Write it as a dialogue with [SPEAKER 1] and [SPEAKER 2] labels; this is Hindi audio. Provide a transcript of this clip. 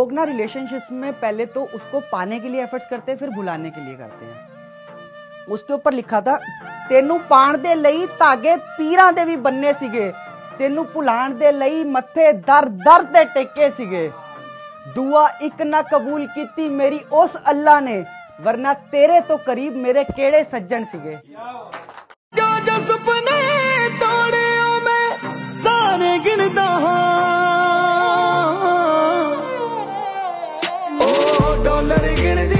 [SPEAKER 1] लोग ना रिलेशनशिप में पहले तो उसको पाने के लिए एफर्ट्स करते हैं फिर भुलाने के लिए करते हैं उसके ऊपर लिखा था ਤੈਨੂੰ ਪਾਣ ਦੇ ਲਈ ਧਾਗੇ ਪੀਰਾਂ ਦੇ ਵੀ ਬੰਨੇ ਸੀਗੇ ਤੈਨੂੰ ਭੁਲਾਣ ਦੇ ਲਈ ਮੱਥੇ ਦਰ ਦਰ ਤੇ ਟੇਕੇ ਸੀਗੇ ਦੁਆ ਇੱਕ ਨਾ ਕਬੂਲ ਕੀਤੀ ਮੇਰੀ ਉਸ ਅੱਲਾ ਨੇ ਵਰਨਾ ਤੇਰੇ ਤੋਂ ਕਰੀਬ ਮੇਰੇ ਕਿਹੜੇ ਸੱਜਣ ਸੀਗੇ
[SPEAKER 2] ਜੋ ਜੋ ਸੁਪਨੇ ਤੋੜਿਓ ਮੈਂ ਸਾਰੇ ਗਿਣਦਾ ਡਾਲਰ ਗਿਣਦੀ ਏ